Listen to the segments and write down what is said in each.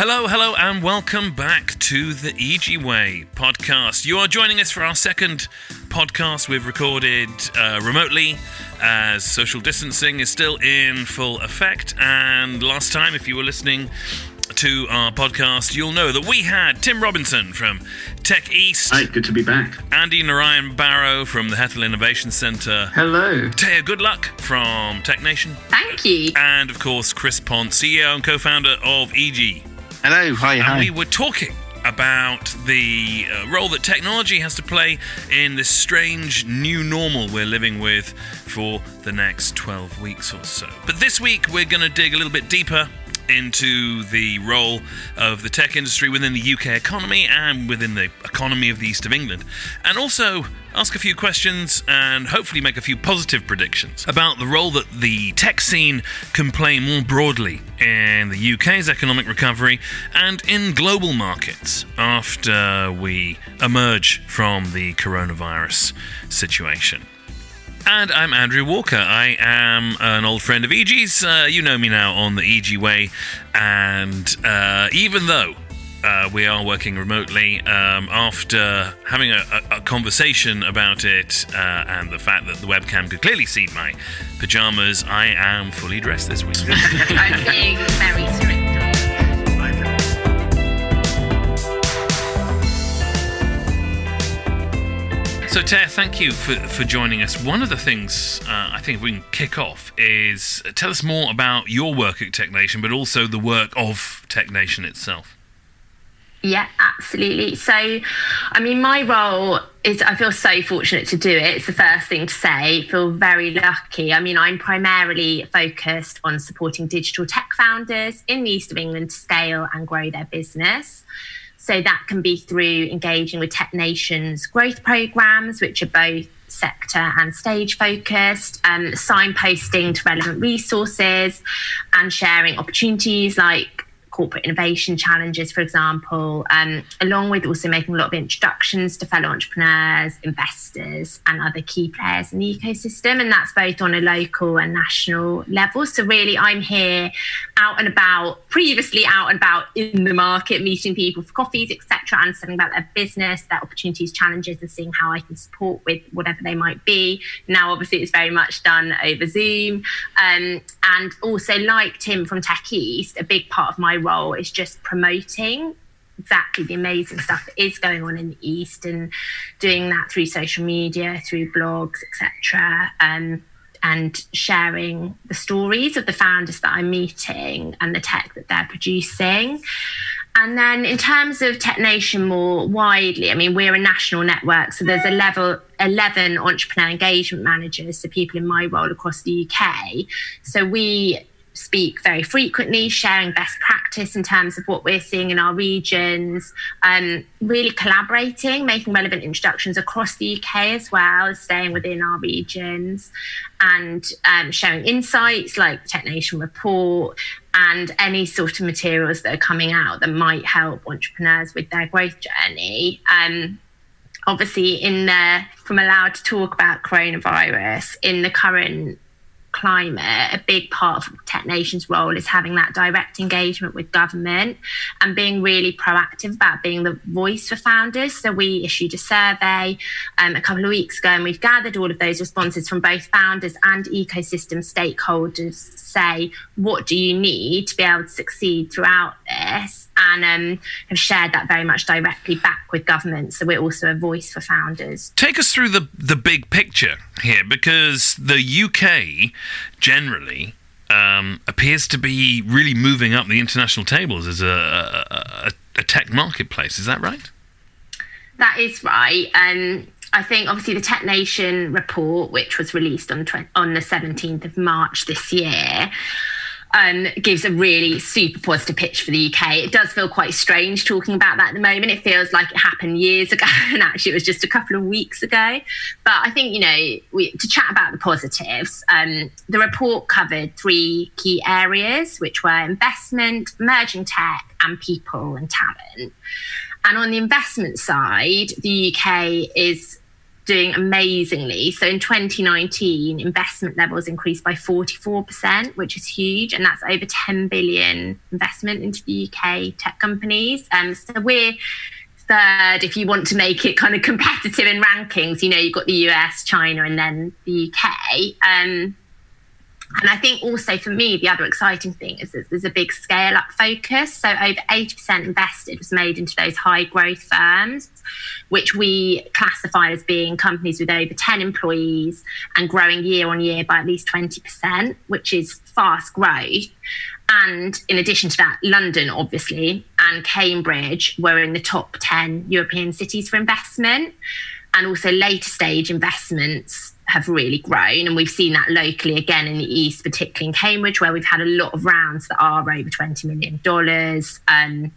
Hello, hello, and welcome back to the EG Way podcast. You are joining us for our second podcast we've recorded uh, remotely as social distancing is still in full effect. And last time, if you were listening to our podcast, you'll know that we had Tim Robinson from Tech East. Hi, good to be back. Andy Narayan Barrow from the Hethel Innovation Centre. Hello. Thea Goodluck from Tech Nation. Thank you. And of course, Chris Pont, CEO and co founder of EG. Hello, hi, and hi. we were talking about the uh, role that technology has to play in this strange new normal we're living with for the next 12 weeks or so. But this week, we're going to dig a little bit deeper into the role of the tech industry within the UK economy and within the economy of the East of England. And also ask a few questions and hopefully make a few positive predictions about the role that the tech scene can play more broadly in the UK's economic recovery and in global markets after we emerge from the coronavirus situation. And I'm Andrew Walker. I am an old friend of EG's. Uh, you know me now on the EG Way. And uh, even though uh, we are working remotely, um, after having a, a, conversation about it uh, and the fact that the webcam could clearly see my pajamas, I am fully dressed this week. I'm being very strict. So, Thea, thank you for, for joining us. One of the things uh, I think we can kick off is uh, tell us more about your work at Tech Nation, but also the work of Tech Nation itself. Yeah, absolutely. So, I mean, my role is I feel so fortunate to do it. It's the first thing to say. I feel very lucky. I mean, I'm primarily focused on supporting digital tech founders in the East of England to scale and grow their business. So that can be through engaging with Tech Nation's growth programs, which are both sector and stage focused, um, signposting to relevant resources, and sharing opportunities like corporate innovation challenges, for example, um, along with also making a lot of introductions to fellow entrepreneurs, investors, and other key players in the ecosystem. And that's both on a local and national level. So, really, I'm here out and about, previously out and about in the market, meeting people for coffees, etc., understanding about their business, their opportunities, challenges, and seeing how I can support with whatever they might be. Now, obviously, it's very much done over Zoom. Um, and also, like Tim from Tech East, a big part of my role is just promoting exactly the amazing stuff that is going on in the east and doing that through social media through blogs etc um, and sharing the stories of the founders that i'm meeting and the tech that they're producing and then in terms of Tech Nation more widely, I mean, we're a national network. So there's a level 11 entrepreneur engagement managers, so people in my role across the UK. So we speak very frequently, sharing best practice in terms of what we're seeing in our regions, um, really collaborating, making relevant introductions across the UK as well, staying within our regions, and um, sharing insights like the Tech Nation report and any sort of materials that are coming out that might help entrepreneurs with their growth journey. Um, obviously, in the from allowed to talk about coronavirus in the current climate, a big part of Tech Nation's role is having that direct engagement with government and being really proactive about being the voice for founders. So we issued a survey um, a couple of weeks ago and we've gathered all of those responses from both founders and ecosystem stakeholders say, what do you need to be able to succeed throughout this? And um, have shared that very much directly back with government. So we're also a voice for founders. Take us through the, the big picture here because the UK generally um, appears to be really moving up the international tables as a, a, a, tech marketplace. Is that right? That is right. Um, I think obviously the Tech Nation report, which was released on on the 17th of March this year, um, gives a really super positive pitch for the UK. It does feel quite strange talking about that at the moment. It feels like it happened years ago, and actually it was just a couple of weeks ago. But I think you know we, to chat about the positives. Um, the report covered three key areas, which were investment, emerging tech, and people and talent. And on the investment side, the UK is doing amazingly. So in 2019, investment levels increased by 44%, which is huge. And that's over 10 billion investment into the UK tech companies. Um, so we're third if you want to make it kind of competitive in rankings. You know, you've got the US, China, and then the UK. Um, and I think also for me, the other exciting thing is that there's a big scale up focus. So over 80% invested was made into those high growth firms, which we classify as being companies with over 10 employees and growing year on year by at least 20%, which is fast growth. And in addition to that, London, obviously, and Cambridge were in the top 10 European cities for investment. And also later stage investments have really grown. And we've seen that locally again in the East, particularly in Cambridge, where we've had a lot of rounds that are over $20 million. Um,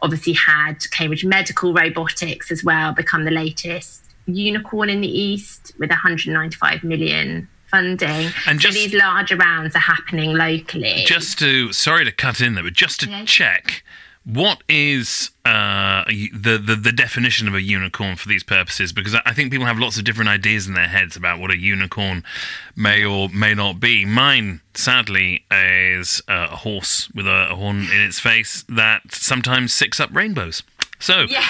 obviously, had Cambridge Medical Robotics as well become the latest unicorn in the East with 195 million funding. And just, so these larger rounds are happening locally. Just to, sorry to cut in there, but just to yeah. check what is uh, the, the, the definition of a unicorn for these purposes? Because I think people have lots of different ideas in their heads about what a unicorn may or may not be. Mine, sadly, is a horse with a, horn in its face that sometimes sicks up rainbows. So, yeah.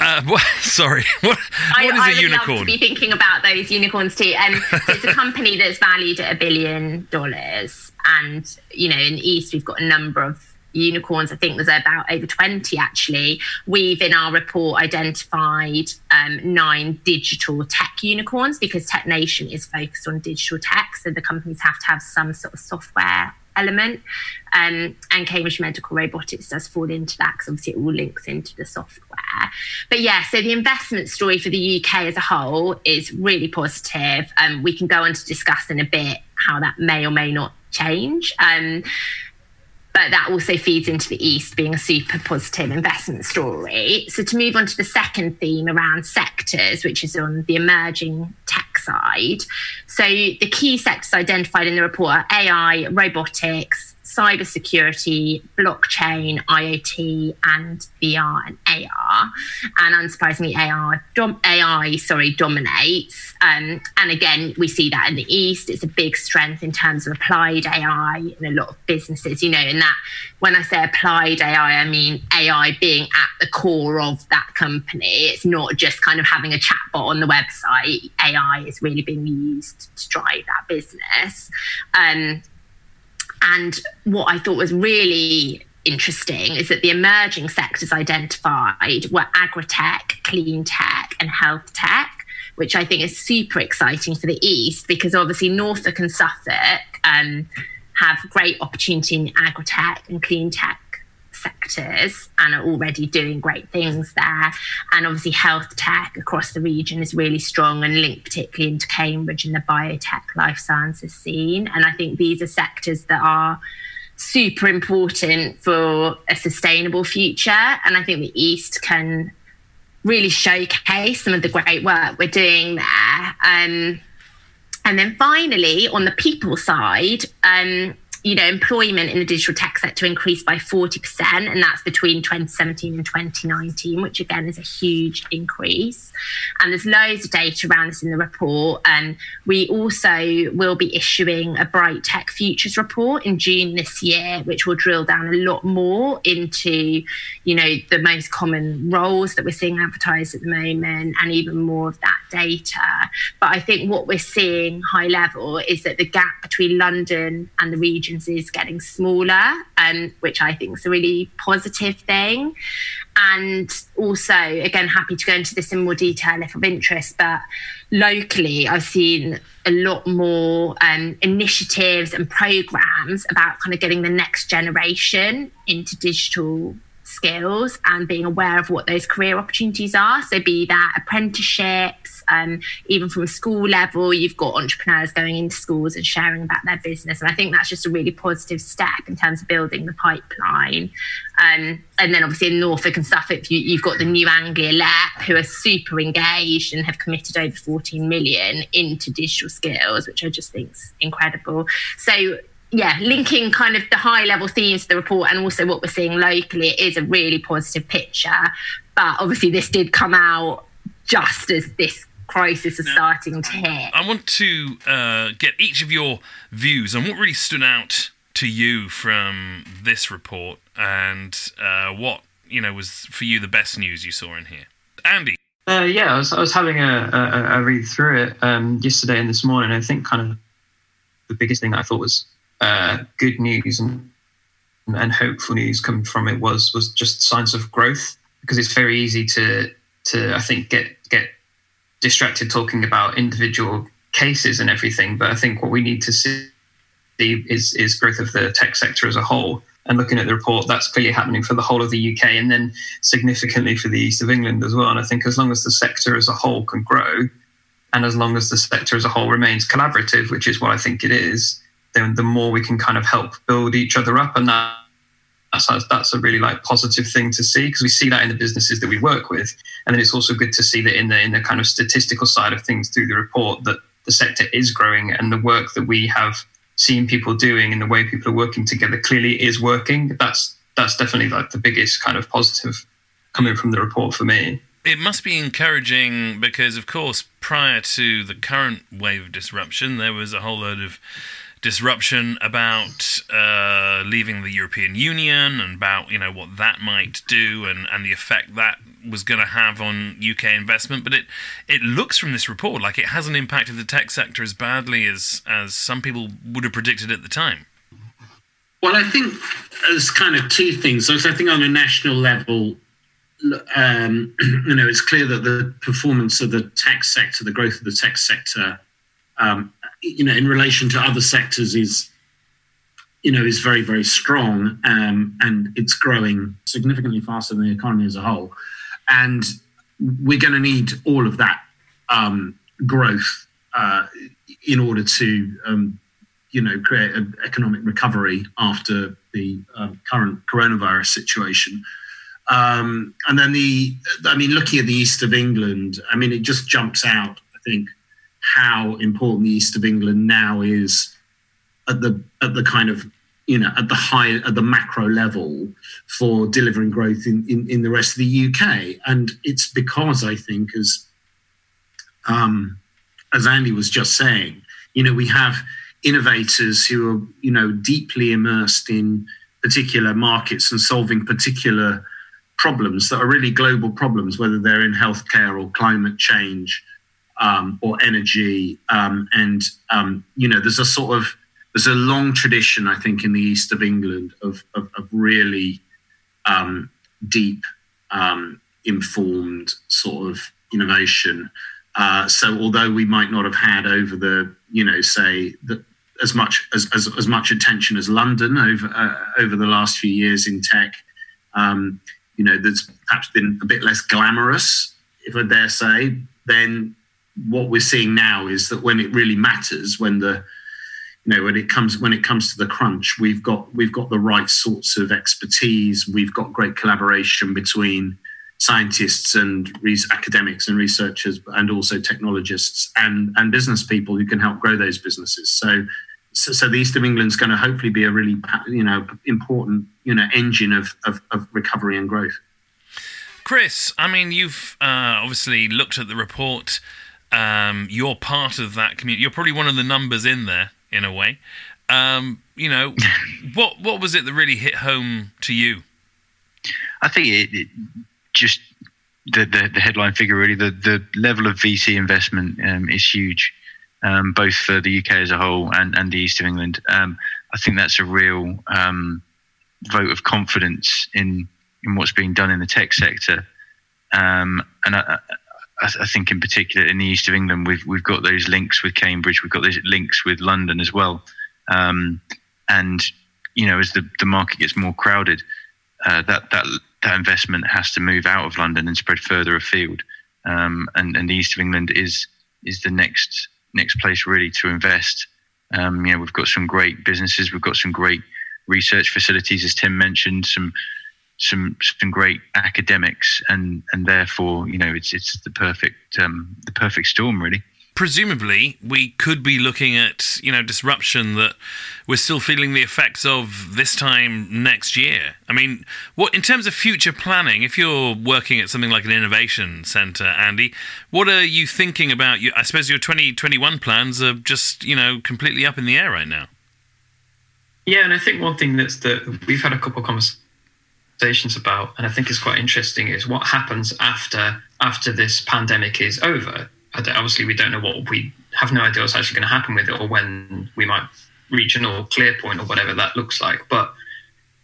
Uh, well, sorry, what, I, what is I a unicorn? Love to be thinking about those unicorns too. Um, so it's a company that's valued at a billion dollars, and you know, in the East we've got a number of unicorns. I think there's about over 20 actually. We've in our report identified um, nine digital tech unicorns because Tech Nation is focused on digital tech. So the companies have to have some sort of software element. Um, and Cambridge Medical Robotics does fall into that because obviously it all links into the software. But yeah, so the investment story for the UK as a whole is really positive. Um, we can go on to discuss in a bit how that may or may not change. Um, but that also feeds into the East being a super positive investment story. So, to move on to the second theme around sectors, which is on the emerging tech side. So, the key sectors identified in the report are AI, robotics, cybersecurity, blockchain, IoT, and VR and AR. And unsurprisingly, AR, dom- AI sorry, dominates. Um, and again, we see that in the East. It's a big strength in terms of applied AI in a lot of businesses, you know, and that when I say applied AI, I mean AI being at the core of that company. It's not just kind of having a chatbot on the website. AI is really being used to drive that business. Um, and what I thought was really interesting is that the emerging sectors identified were agri-tech, clean tech, and health tech, which I think is super exciting for the East because obviously Norfolk and Suffolk um, have great opportunity in agri-tech and clean tech sectors and are already doing great things there. And obviously, health tech across the region is really strong and linked particularly into Cambridge and the biotech life sciences scene. And I think these are sectors that are super important for a sustainable future. And I think the East can really showcase some of the great work we're doing there. Um, and then finally, on the people side, um, you know, employment in the digital tech sector increased by 40%, and that's between 2017 and 2019, which again is a huge increase. And there's loads of data around this in the report. And we also will be issuing a Bright Tech Futures report in June this year, which will drill down a lot more into, you know, the most common roles that we're seeing advertised at the moment and even more of that data. But I think what we're seeing high level is that the gap between London and the regions is getting smaller, um, which I think is a really positive thing. And also, again, happy to go into this in more detail if of interest, but locally, I've seen a lot more um, initiatives and programs about kind of getting the next generation into digital skills and being aware of what those career opportunities are. So, be that apprenticeships, um, even from a school level, you've got entrepreneurs going into schools and sharing about their business. And I think that's just a really positive step in terms of building the pipeline. Um, and then, obviously, in Norfolk and Suffolk, you, have got the New Anglia LEP who are super engaged and have committed over 14 million into digital skills, which I just think is incredible. So, yeah, linking kind of the high level themes of the report and also what we're seeing locally is a really positive picture. But obviously, this did come out just as this crisis is starting to hit. I want to uh, get each of your views on what really stood out to you from this report and uh, what you know was for you the best news you saw in here. Andy. Uh, yeah, I was, I was having a, a, a read through it um, yesterday and this morning. I think kind of the biggest thing I thought was uh, good news and and hopeful news coming from it was was just signs of growth because it's very easy to to I think get get distracted talking about individual cases and everything. But I think what we need to see is is growth of the tech sector as a whole. And looking at the report, that's clearly happening for the whole of the UK and then significantly for the east of England as well. And I think as long as the sector as a whole can grow, and as long as the sector as a whole remains collaborative, which is what I think it is, then the more we can kind of help build each other up. And that that's that's a really like positive thing to see because we see that in the businesses that we work with, and then it's also good to see that in the in the kind of statistical side of things through the report that the sector is growing and the work that we have seen people doing and the way people are working together clearly is working. That's that's definitely like the biggest kind of positive coming from the report for me. It must be encouraging because, of course, prior to the current wave of disruption, there was a whole load of disruption about uh, leaving the European Union and about you know what that might do and, and the effect that was going to have on UK investment. But it it looks from this report like it hasn't impacted the tech sector as badly as as some people would have predicted at the time. Well, I think there's kind of two things. So I think on a national level, um, you know, it's clear that the performance of the tech sector, the growth of the tech sector, um, you know, in relation to other sectors is, you know, is very, very strong um, and it's growing significantly faster than the economy as a whole. And we're going to need all of that um, growth uh, in order to, um, you know, create an economic recovery after the uh, current coronavirus situation. Um, and then the, I mean, looking at the east of England, I mean, it just jumps out, I think, how important the east of England now is at the at the kind of you know at the high at the macro level for delivering growth in, in, in the rest of the UK. And it's because I think as um, as Andy was just saying, you know, we have innovators who are, you know, deeply immersed in particular markets and solving particular problems that are really global problems, whether they're in healthcare or climate change um, or energy. Um, and, um, you know, there's a sort of, there's a long tradition, I think, in the east of England of, of, of really um, deep, um, informed sort of innovation. Uh, so although we might not have had over the, you know, say the, as much as, as, as much attention as London over uh, over the last few years in tech, um, you know, that's perhaps been a bit less glamorous, if I dare say, then what we're seeing now is that when it really matters, when the you know when it comes when it comes to the crunch, we've got we've got the right sorts of expertise. We've got great collaboration between scientists and academics and researchers, and also technologists and and business people who can help grow those businesses. So. So, so the East of England is going to hopefully be a really, you know, important, you know, engine of, of, of recovery and growth. Chris, I mean, you've uh, obviously looked at the report um, you're part of that community. You're probably one of the numbers in there in a way. Um, you know, what what was it that really hit home to you? I think it, it just the, the, the headline figure really the the level of VC investment um, is huge, um, both for the UK as a whole and and the east of England. Um, I think that's a real um, vote of confidence in in what's being done in the tech sector. Um, and I, I, I, think in particular in the east of England, we've we've got those links with Cambridge, we've got those links with London as well, um, and you know as the, the market gets more crowded, uh, that that that investment has to move out of London and spread further afield, um, and and the east of England is is the next next place really to invest. Um, you know we've got some great businesses, we've got some great research facilities, as Tim mentioned, some some some great academics, and and therefore you know it's it's the perfect um, the perfect storm really. presumably we could be looking at you know disruption that we're still feeling the effects of this time next year. I mean, what in terms of future planning, if you're working at something like an innovation center, Andy, what are you thinking about? You, I suppose your 2021 plans are just you know completely up in the air right now. Yeah, and I think one thing that's that we've had a couple of conversations about, and I think is quite interesting, is what happens after after this pandemic is over obviously we don't know what we have no idea what's actually going to happen with it or when we might reach an all clear point or whatever that looks like. But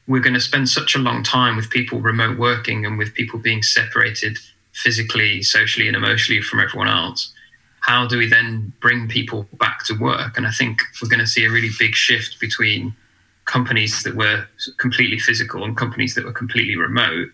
we're going to spend such a long time with people remote working and with people being separated physically, socially, and emotionally from everyone else. How do we then bring people back to work? And I think we're going to see a really big shift between companies that were completely physical and companies that were completely remote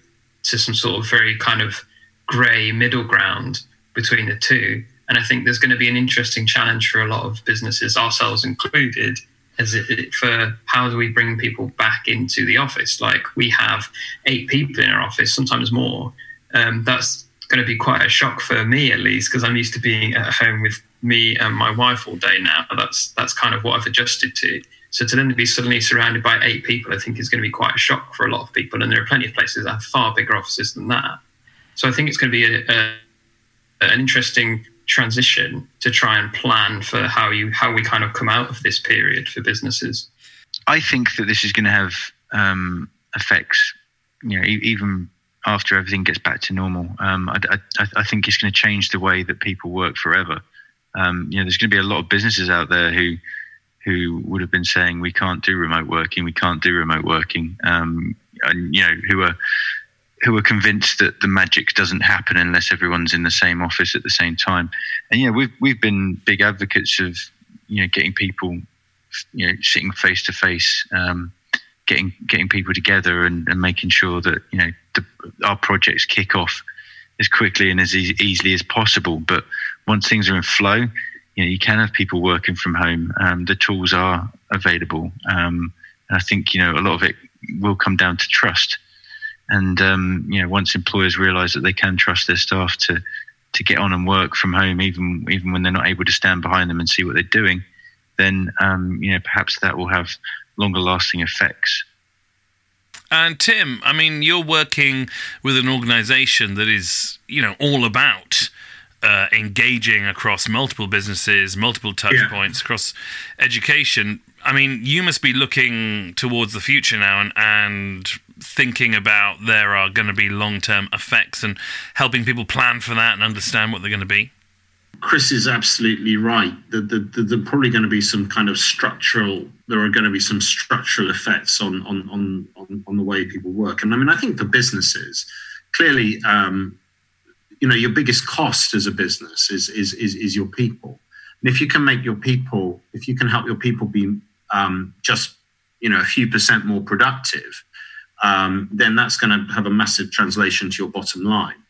to some sort of very kind of grey middle ground between the two. And I think there's going to be an interesting challenge for a lot of businesses, ourselves included, as it, for how do we bring people back into the office? Like we have eight people in our office, sometimes more. Um, that's going to be quite a shock for me, at least, because I'm used to being at home with me and my wife all day now. That's that's kind of what I've adjusted to. So to then be suddenly surrounded by eight people, I think is going to be quite a shock for a lot of people. And there are plenty of places that have far bigger offices than that. So I think it's going to be a, a an interesting transition to try and plan for how you how we kind of come out of this period for businesses. I think that this is going to have um, effects, you know, e- even after everything gets back to normal. Um, I, I, I, think it's going to change the way that people work forever. Um, you know, there's going to be a lot of businesses out there who who would have been saying we can't do remote working, we can't do remote working, um, and you know, who are who are convinced that the magic doesn't happen unless everyone's in the same office at the same time. And yeah, we've we've been big advocates of you know getting people you know sitting face to face, getting getting people together and, and making sure that you know the, our projects kick off as quickly and as e- easily as possible. But once things are in flow, you know you can have people working from home. Um, the tools are available, um, and I think you know a lot of it will come down to trust. And um, you know, once employers realise that they can trust their staff to to get on and work from home, even even when they're not able to stand behind them and see what they're doing, then um, you know perhaps that will have longer lasting effects. And Tim, I mean, you're working with an organisation that is you know all about. Uh, engaging across multiple businesses, multiple touch yeah. points across education. I mean, you must be looking towards the future now and, and thinking about there are going to be long term effects and helping people plan for that and understand what they're going to be? Chris is absolutely right. There, there, are probably going to be some kind of structural. There are going to be some structural effects on on on on, on the way people work. And I mean, I think for businesses, clearly, um, you know, your biggest cost as a business is is is, is your people. And if you can make your people, if you can help your people be um, just you know a few percent more productive, um, then that's going to have a massive translation to your bottom line.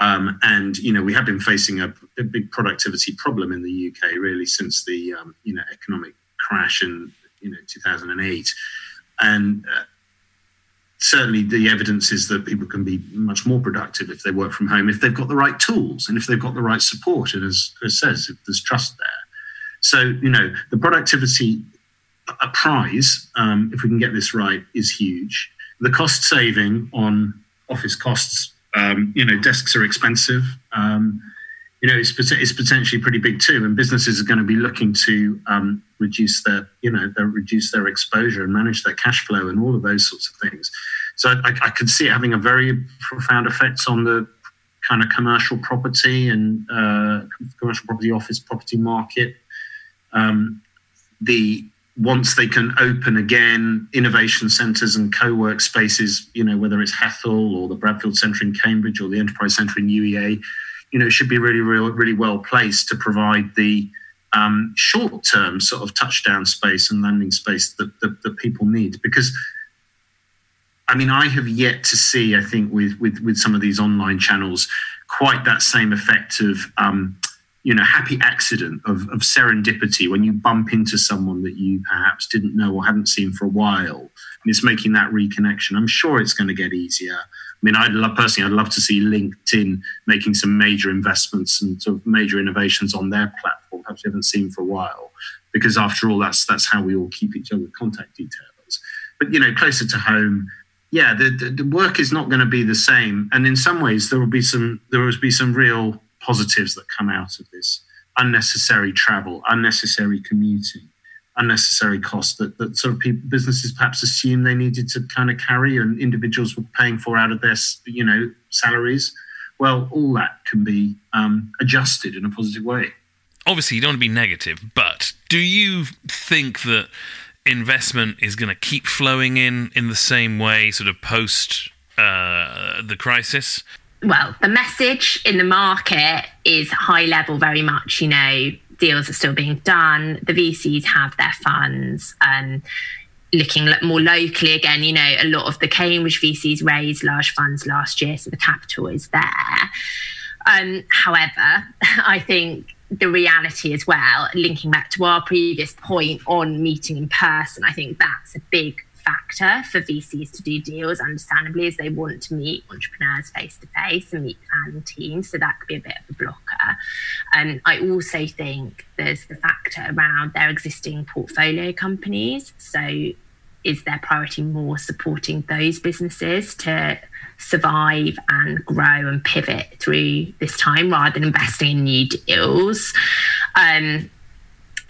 Um, and you know we have been facing a, a, big productivity problem in the UK really since the um, you know economic crash in you know 2008, and uh, certainly the evidence is that people can be much more productive if they work from home if they've got the right tools and if they've got the right support and as Chris says if there's trust there. So you know the productivity a prize um, if we can get this right is huge the cost saving on office costs, um, you know, desks are expensive. Um, you know, it's, it's potentially pretty big too, and businesses are going to be looking to um, reduce their, you know, reduce their exposure and manage their cash flow and all of those sorts of things. So I, I could see it having a very profound effect on the kind of commercial property and uh, commercial property, office property market. Um, the once they can open again innovation centres and co-work spaces, you know, whether it's Hethel or the Bradfield Centre in Cambridge or the Enterprise Centre in UEA, you know, should be really, really, really well placed to provide the um, short-term sort of touchdown space and landing space that, that, that people need. Because, I mean, I have yet to see, I think, with with with some of these online channels, quite that same effect of um, you know happy accident of, of serendipity when you bump into someone that you perhaps didn't know or hadn't seen for a while and it's making that reconnection i'm sure it's going to get easier I mean, I'd love personally, I'd love to see LinkedIn making some major investments and sort of major innovations on their platform, perhaps we haven't seen for a while, because after all, that's that's how we all keep each other contact details. But you know, closer to home, yeah, the, the, the work is not going to be the same, and in some ways, there will be some there will be some real positives that come out of this: unnecessary travel, unnecessary commuting unnecessary costs that, that sort of people, businesses perhaps assume they needed to kind of carry and individuals were paying for out of their you know salaries. Well all that can be um, adjusted in a positive way. Obviously you don't want to be negative but do you think that investment is going to keep flowing in in the same way sort of post uh, the crisis well, the message in the market is high level very much, you know, deals are still being done. The VCs have their funds. Um, looking more locally again, you know, a lot of the Cambridge VCs raised large funds last year, so the capital is there. Um, however, I think the reality as well, linking back to our previous point on meeting in person, I think that's a big factor for VCs to do deals, understandably, as they want to meet entrepreneurs face to face and meet planning teams. So that could be a bit of a blocker. And um, I also think there's the factor around their existing portfolio companies. So is their priority more supporting those businesses to survive and grow and pivot through this time rather than investing in new deals? Um,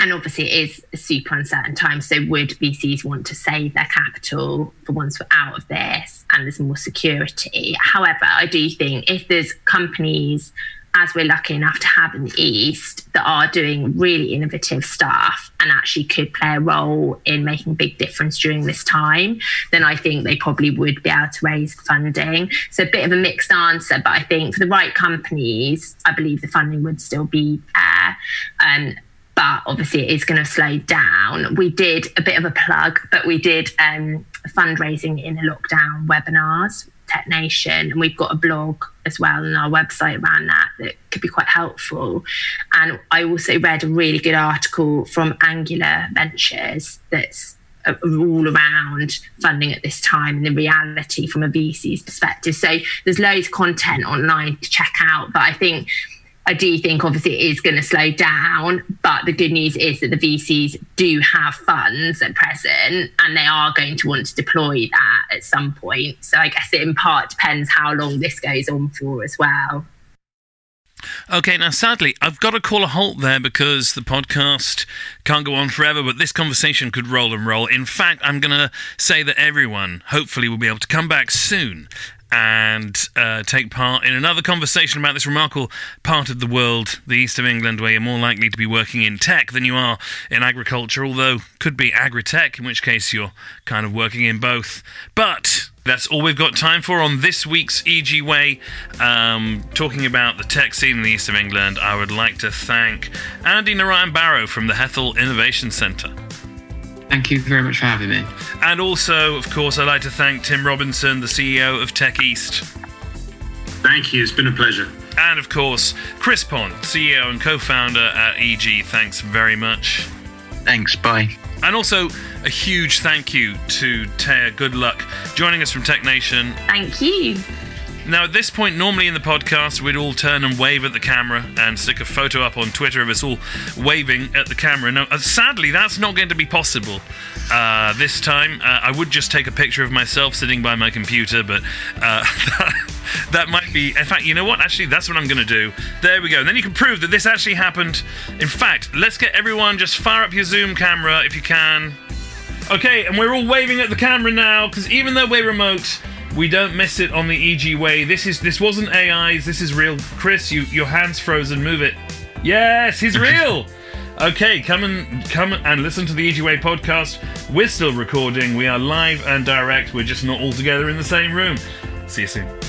and obviously it is a super uncertain time. So would VCs want to save their capital for once we're out of this and there's more security? However, I do think if there's companies as we're lucky enough to have in the East that are doing really innovative stuff and actually could play a role in making a big difference during this time, then I think they probably would be able to raise funding. So a bit of a mixed answer, but I think for the right companies, I believe the funding would still be there. Um, but obviously it is going to slow down. We did a bit of a plug, but we did um, fundraising in the lockdown webinars, Tech Nation, and we've got a blog as well and our website around that that could be quite helpful. And I also read a really good article from Angular Ventures that's uh, all around funding at this time and the reality from a VC's perspective. So there's loads of content online to check out, but I think I do think obviously it is going to slow down, but the good news is that the VCs do have funds at present and they are going to want to deploy that at some point. So I guess it in part depends how long this goes on for as well. Okay, now sadly, I've got to call a halt there because the podcast can't go on forever, but this conversation could roll and roll. In fact, I'm going to say that everyone hopefully will be able to come back soon and uh, take part in another conversation about this remarkable part of the world, the east of England, where you're more likely to be working in tech than you are in agriculture, although could be agri-tech, in which case you're kind of working in both. But that's all we've got time for on this week's EG Way. Um, talking about the tech scene in the east of England, I would like to thank Andy Narayan Barrow from the Hethel Innovation Centre. Thank you very much for having me. And also, of course, I'd like to thank Tim Robinson, the CEO of Tech East. Thank you. It's been a pleasure. And of course, Chris Pond, CEO and co founder at EG. Thanks very much. Thanks. Bye. And also, a huge thank you to Thea Goodluck joining us from Tech Nation. Thank you. Now, at this point, normally in the podcast, we'd all turn and wave at the camera and stick a photo up on Twitter of us all waving at the camera. Now, uh, sadly, that's not going to be possible uh, this time. Uh, I would just take a picture of myself sitting by my computer, but uh, that might be. In fact, you know what? Actually, that's what I'm going to do. There we go. And then you can prove that this actually happened. In fact, let's get everyone just fire up your Zoom camera if you can. Okay, and we're all waving at the camera now because even though we're remote, we don't miss it on the EG way. This is this wasn't AI's. This is real. Chris, you your hands frozen. Move it. Yes, he's real. Okay, come and come and listen to the EG Way podcast. We're still recording. We are live and direct. We're just not all together in the same room. See you soon.